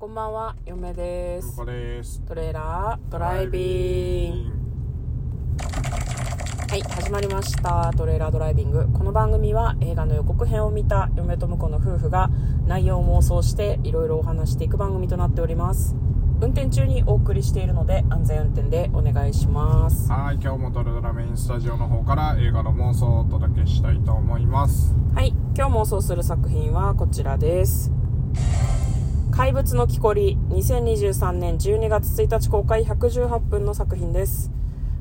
こんばんは、嫁です。こです。トレーラードライビング。はい、始まりました。トレーラードライビング。この番組は映画の予告編を見た嫁と婿の夫婦が内容を妄想していろいろお話していく番組となっております。運転中にお送りしているので安全運転でお願いします。はい、今日もトレドラメインスタジオの方から映画の妄想をお届けしたいと思います。はい、今日妄想する作品はこちらです。怪物の木こり2023年12月1日公開118分の作品です。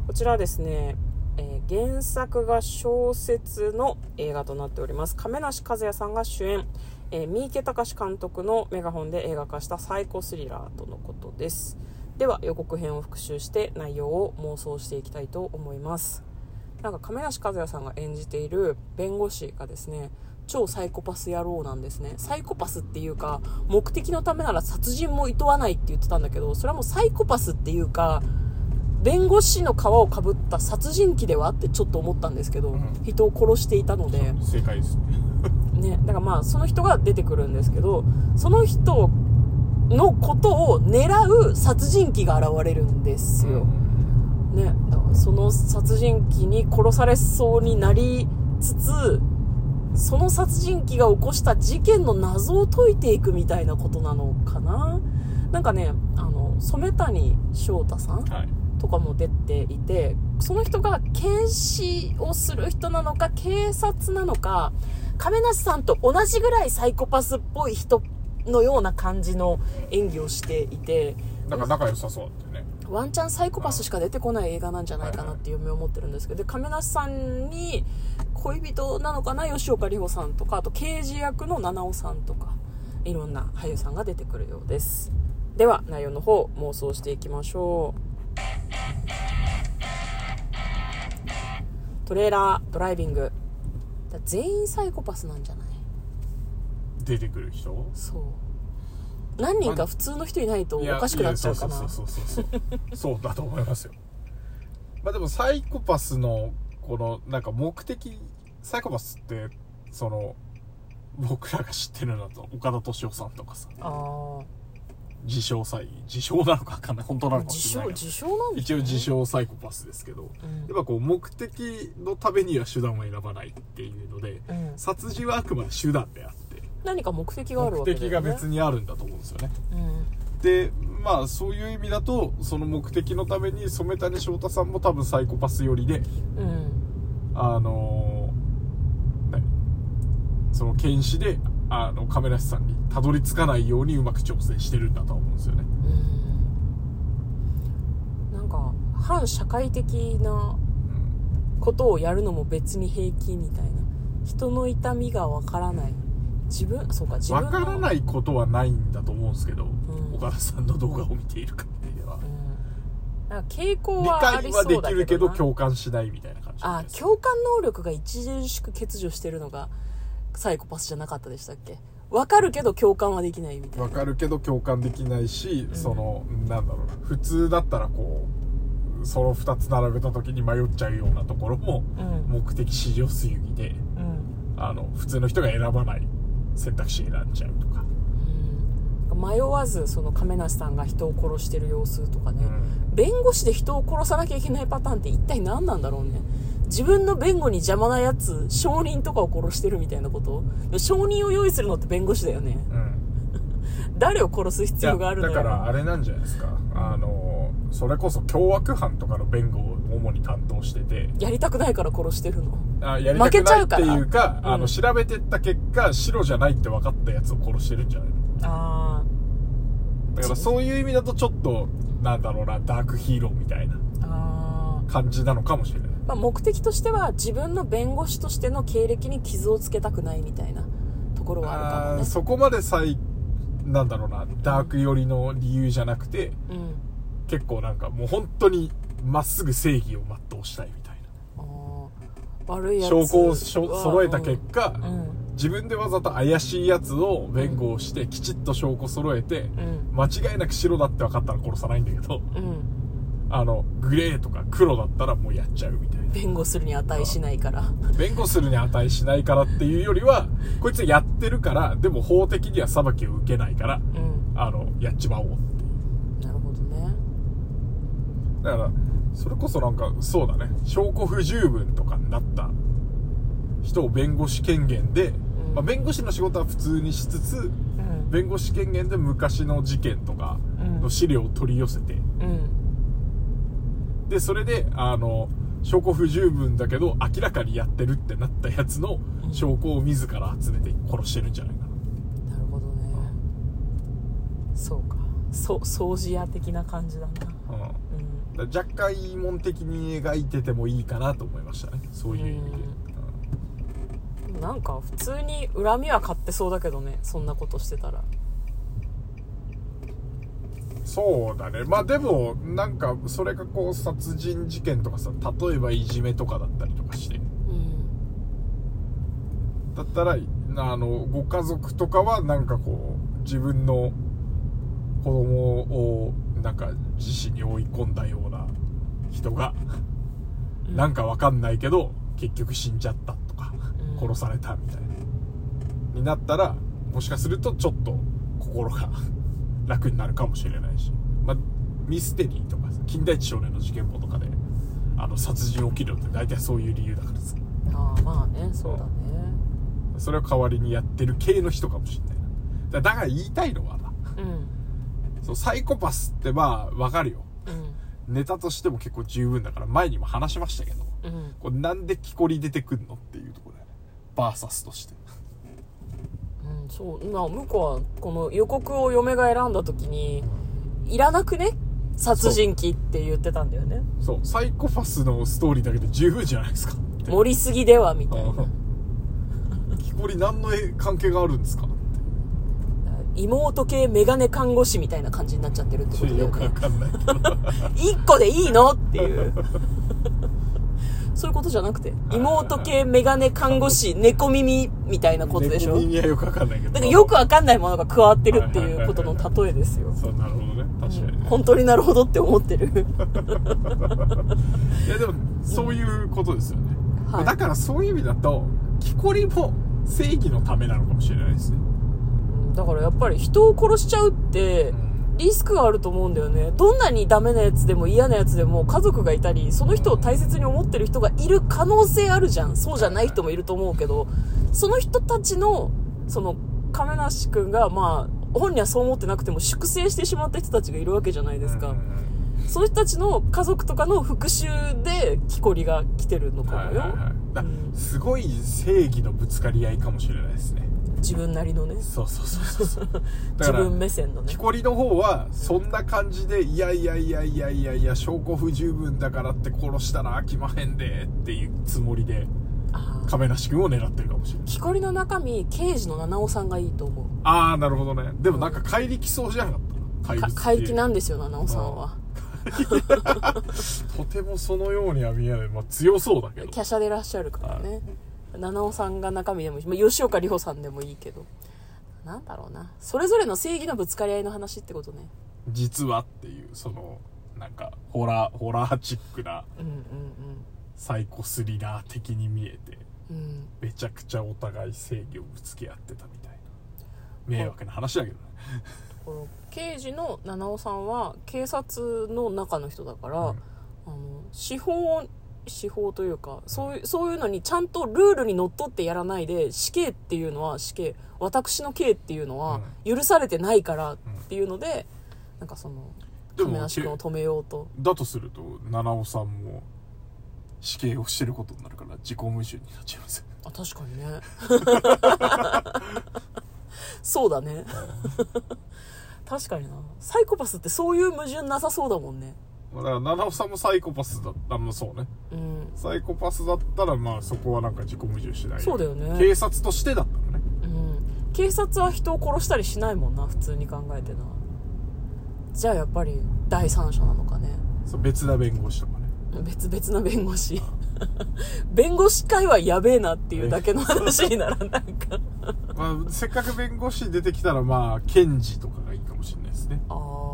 こちらはですね、えー原作が小説の映画となっております。亀梨和也さんが主演、えー三池隆監督のメガホンで映画化したサイコスリラーとのことです。では予告編を復習して内容を妄想していきたいと思います。なんか亀梨和也さんが演じている弁護士がですね超サイコパス野郎なんですね。サイコパスっていうか目的のためなら殺人も厭わないって言ってたんだけどそれはもうサイコパスっていうか弁護士の皮をかぶった殺人鬼ではってちょっと思ったんですけど、うん。人を殺していたので。正解です。ね。ね、だからまあその人が出てくるんですけどその人のことを狙う殺人鬼が現れるんですよ、ね、だからその殺人鬼に殺されそうになりつつその殺人鬼が起こした事件の謎を解いていくみたいなことなのかな？なんかねあの染谷翔太さんはい。とかも出ていてその人が検視をする人なのか警察なのか亀梨さんと同じぐらいサイコパスっぽい人のような感じの演技をしていてなんか仲良さそうだったよね。ワンチャンサイコパスしか出てこない映画なんじゃないかなっていう夢を持ってるんですけどで亀梨さんに恋人なのかな？吉岡里帆さんとかあと刑事役の七尾さんとかいろんな俳優さんが出てくるようです。では内容の方妄想していきましょう。トレーラードライビング。だ全員サイコパスなんじゃない？出てくる人？そう何人か普通の人いないとおかしくなっちゃうかなそうそうそうそうそう。そうだと思いますよ。まあでもサイコパスの、この、なんか目的、サイコパスって、その、僕らが知ってるのだと、岡田敏夫さんとかさ、自称サイ、自称なのかわかんない。本当なのかも自しれないけど。称自称なんです一応自称サイコパスですけど、うんやっぱこう目的のためには手段を選ばないっていうので、うん殺人はあくまで手段であって何か目的があるわけね。目的が別にあるんだと思うんですよね。うん。でまあそういう意味だとその目的のために染谷翔太さんも多分サイコパス寄りでうん。あのー何その検視であの亀梨さんにたどり着かないようにうまく調整してるんだと思うんですよね。うん。なんか反社会的なことをやるのも別に平気みたいな。人の痛みがわからない自分そうか自分わからないいことはないんだと思うんですけど、ん。岡田さんの動画を見ている限りでは、うん、なんか傾向理はあり解はそうだけどできるけどな共感しないみたいな感じあです共感能力が著しく欠如してるのがサイコパスじゃなかったでしたっけ？わかるけど共感はできないみたいな。わかるけど共感できないし、うん。そのなんだろうな普通だったらこうその2つ並べた時に迷っちゃうようなところもうん。目的至上主義でうん。あの普通の人が選ばない選択肢選んじゃうとか、うん。迷わずその亀梨さんが人を殺してる様子とかね、うん。弁護士で人を殺さなきゃいけないパターンって一体何なんだろうね。自分の弁護に邪魔なやつ証人とかを殺してるみたいなこと。証人を用意するのって弁護士だよね。うん。誰を殺す必要があるのよだからあれなんじゃないですか。あのそれこそ凶悪犯とかの弁護を主に担当してて。やりたくないから殺してるの。あやりた負けくないってちゃうから。いうかうん。あの調べてった結果白じゃないって分かったやつを殺してるんじゃないの。あだからそういう意味だとちょっとなんだろうなダークヒーローみたいな感じなのかもしれない。まあ、目的としては自分の弁護士としての経歴に傷をつけたくないみたいなところはあるかもね。そこまで最なんだろうなダーク寄りの理由じゃなくてうん結構なんかもう本当にまっすぐ正義を全うしたいみたいあー悪いやつ。な証拠を揃えた結果、うん。うん自分でわざと怪しいやつを弁護をしてきちっと証拠揃えてうん。間違いなく白だって分かったら殺さないんだけどうん。あのグレーとか黒だったらもうやっちゃうみたいな。弁護するに値しないから。弁護するに値しないからっていうよりはこいつやってるからでも法的には裁きを受けないからうん。あのやっちまおうってだからそれこそなんかそうだね。証拠不十分とかになった人を弁護士権限で、ん。まあ、弁護士の仕事は普通にしつつうん。弁護士権限で昔の事件とかの資料を取り寄せて、うん。でそれであの証拠不十分だけど明らかにやってるってなったやつの証拠を自ら集めて殺してるんじゃないかな、なるほどね。そうか。そ掃除屋的な感じだ。な若干いいもん的に描いててもいいかなと思いましたね。そういう意味で、うん。なんか普通に恨みは買ってそうだけどね。そんなことしてたら。そうだね。まあでもなんかそれがこう殺人事件とかさ例えばいじめとかだったりとかして。うん。だったらあのご家族とかはなんかこう自分の子供をなんか自死に追い込んだような人が、うん。なんかわかんないけど結局死んじゃったとか、うん。殺されたみたいなになったらもしかするとちょっと心が 楽になるかもしれないし、まあ、ミステリーとかさ金田一少年の事件簿とかであの殺人起きるのって大体そういう理由だからさ。ああまあねそうだね。それを代わりにやってる系の人かもしれないな。だだから言いたいのはなうんそうサイコパスってまあわかるよ。うん。ネタとしても結構十分だから前にも話しましたけどうん。これなんで木こり出てくんのっていうところだよね。バーサスとして。うん、そう。まあ向こうはこの予告を嫁が選んだ時にいらなくね？殺人鬼って言ってたんだよね。そう。サイコパスのストーリーだけで十分じゃないですか盛りすぎではみたいな。うん。木こり何の関係があるんですか？妹系メガネ看護師みたいな感じになっちゃってるってことだよくわかんないけど。1個でいいの？っていう。そういうことじゃなくて妹系メガネ看護師猫耳みたいなことでしょ？猫耳はよくわかんないけど。だからよくわかんないものが加わってるっていうことの例えですよ。そうなるほどね。確かにね、本当になるほどって思ってる。いやでもそういうことですよね、はい。だからそういう意味だと木こりも正義のためなのかもしれないですね、だからやっぱり人を殺しちゃうってリスクがあると思うんだよね。どんなにダメなやつでも嫌なやつでも家族がいたりその人を大切に思ってる人がいる可能性あるじゃん。そうじゃない人もいると思うけどその人たちのその亀梨君がまあ本人はそう思ってなくても粛清してしまった人たちがいるわけじゃないですか、うんその人たちの家族とかの復讐で木こりが来てるのかもよ、はいはいはい。すごい正義のぶつかり合いかもしれないですね自分なりのね。そうそうそうそう 自分目線のね。木こりの方はそんな感じでいやいやいやいやいやいや証拠不十分だからって殺したら飽きまへんでっていうつもりで亀梨君を狙ってるかもしれない木こりの中身刑事の七尾さんがいいと思う。ああなるほどね。でもなんか怪力そうじゃなかった怪か物っていう怪力なんですよ七尾さんは。とてもそのようには見えない、まあ、強そうだけど。華奢でいらっしゃるからね七尾さんが中身でもいいし、まあ、吉岡里帆さんでもいいけど。なんだろうな。それぞれの正義のぶつかり合いの話ってことね。実はっていうそのなんかホラーホラーチックなうんうんサイコスリラー的に見えてうんうん。めちゃくちゃお互い正義をぶつけ合ってたみたいな迷惑な話だけどね。この刑事の七尾さんは警察の中の人だから、うん。あの司法司法というかそういうそういうのにちゃんとルールにのっとってやらないで死刑っていうのは死刑私の刑っていうのは許されてないからっていうので、なんかその亀梨君を止めようと。だとすると七尾さんも死刑をしてることになるから自己矛盾になっちゃいますよあ確かにね。そうだね。確かにな。サイコパスってそういう矛盾なさそうだもんねだから七尾さんもサイコパスだったまあそうね。うん。サイコパスだったらまあそこはなんか自己矛盾しない。そうだよね。警察としてだったらね。うん。警察は人を殺したりしないもんな普通に考えてな。じゃあやっぱり第三者なのかね。そう別な弁護士とかね。別々な弁護士。弁護士会はやべえなっていうだけの話にならなんか。まあ、せっかく弁護士出てきたらまあ検事とかがいいかもしれないですね。ああ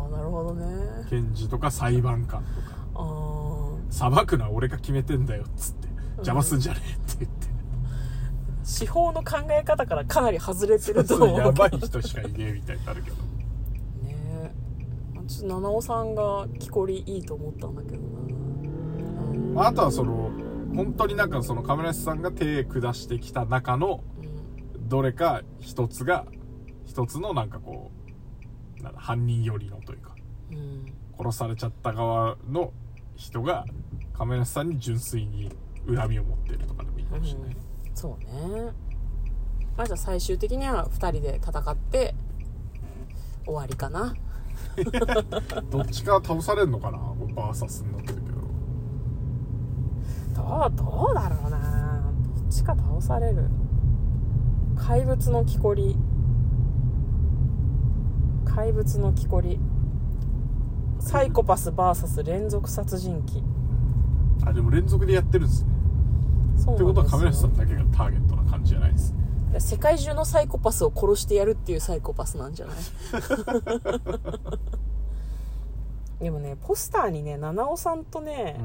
検事とか裁判官とか。あー。さばくのは俺が決めてんだよっつって。邪魔すんじゃねえって言って、司法の考え方からかなり外れてると思う。やばい人しかいねえみたいになるけど。ねえ。ちょっと七尾さんが木こりいいと思ったんだけどな、ああとはその本当になんかその亀梨さんが手下してきた中のうん。どれか一つが一つのなんかこうなんだ犯人寄りのというか。うん殺されちゃった側の人が亀梨さんに純粋に恨みを持ってるとかでもいいかもしれない、そうね。まあじゃあ最終的には2人で戦って終わりかな。どっちか倒されるのかな？バーサスになってるけど。どうどうだろうな。どっちか倒される。怪物の木こり。怪物の木こりサイコパス VS 連続殺人鬼。あでも連続でやってるんですね。そうってことは亀梨さんだけがターゲットな感じじゃないです世界中のサイコパスを殺してやるっていうサイコパスなんじゃない？でもねポスターにね七尾さんとね、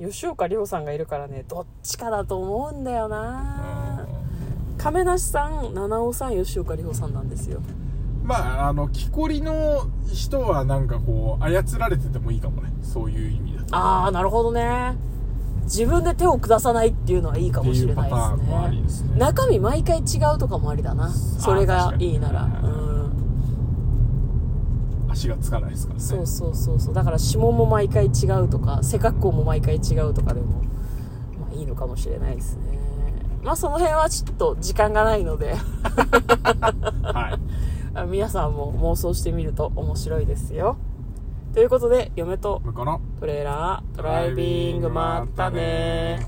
吉岡里帆さんがいるからねどっちかだと思うんだよな。亀梨さん七尾さん吉岡里帆さんなんですよまああの木こりの人はなんかこう操られててもいいかもね。そういう意味だと。ああなるほどね。自分で手を下さないっていうのはいいかもしれないでですすね。ね中身毎回違うとかもありだな。それがいいなら。うん。足がつかないですからね。そうそうそうそう。だから指紋も毎回違うとか背格好も毎回違うとかでもまあいいのかもしれないですね。まあその辺はちょっと時間がないので。はい。あ皆さんも妄想してみると面白いですよ。ということで嫁とトレーラードライビングまったね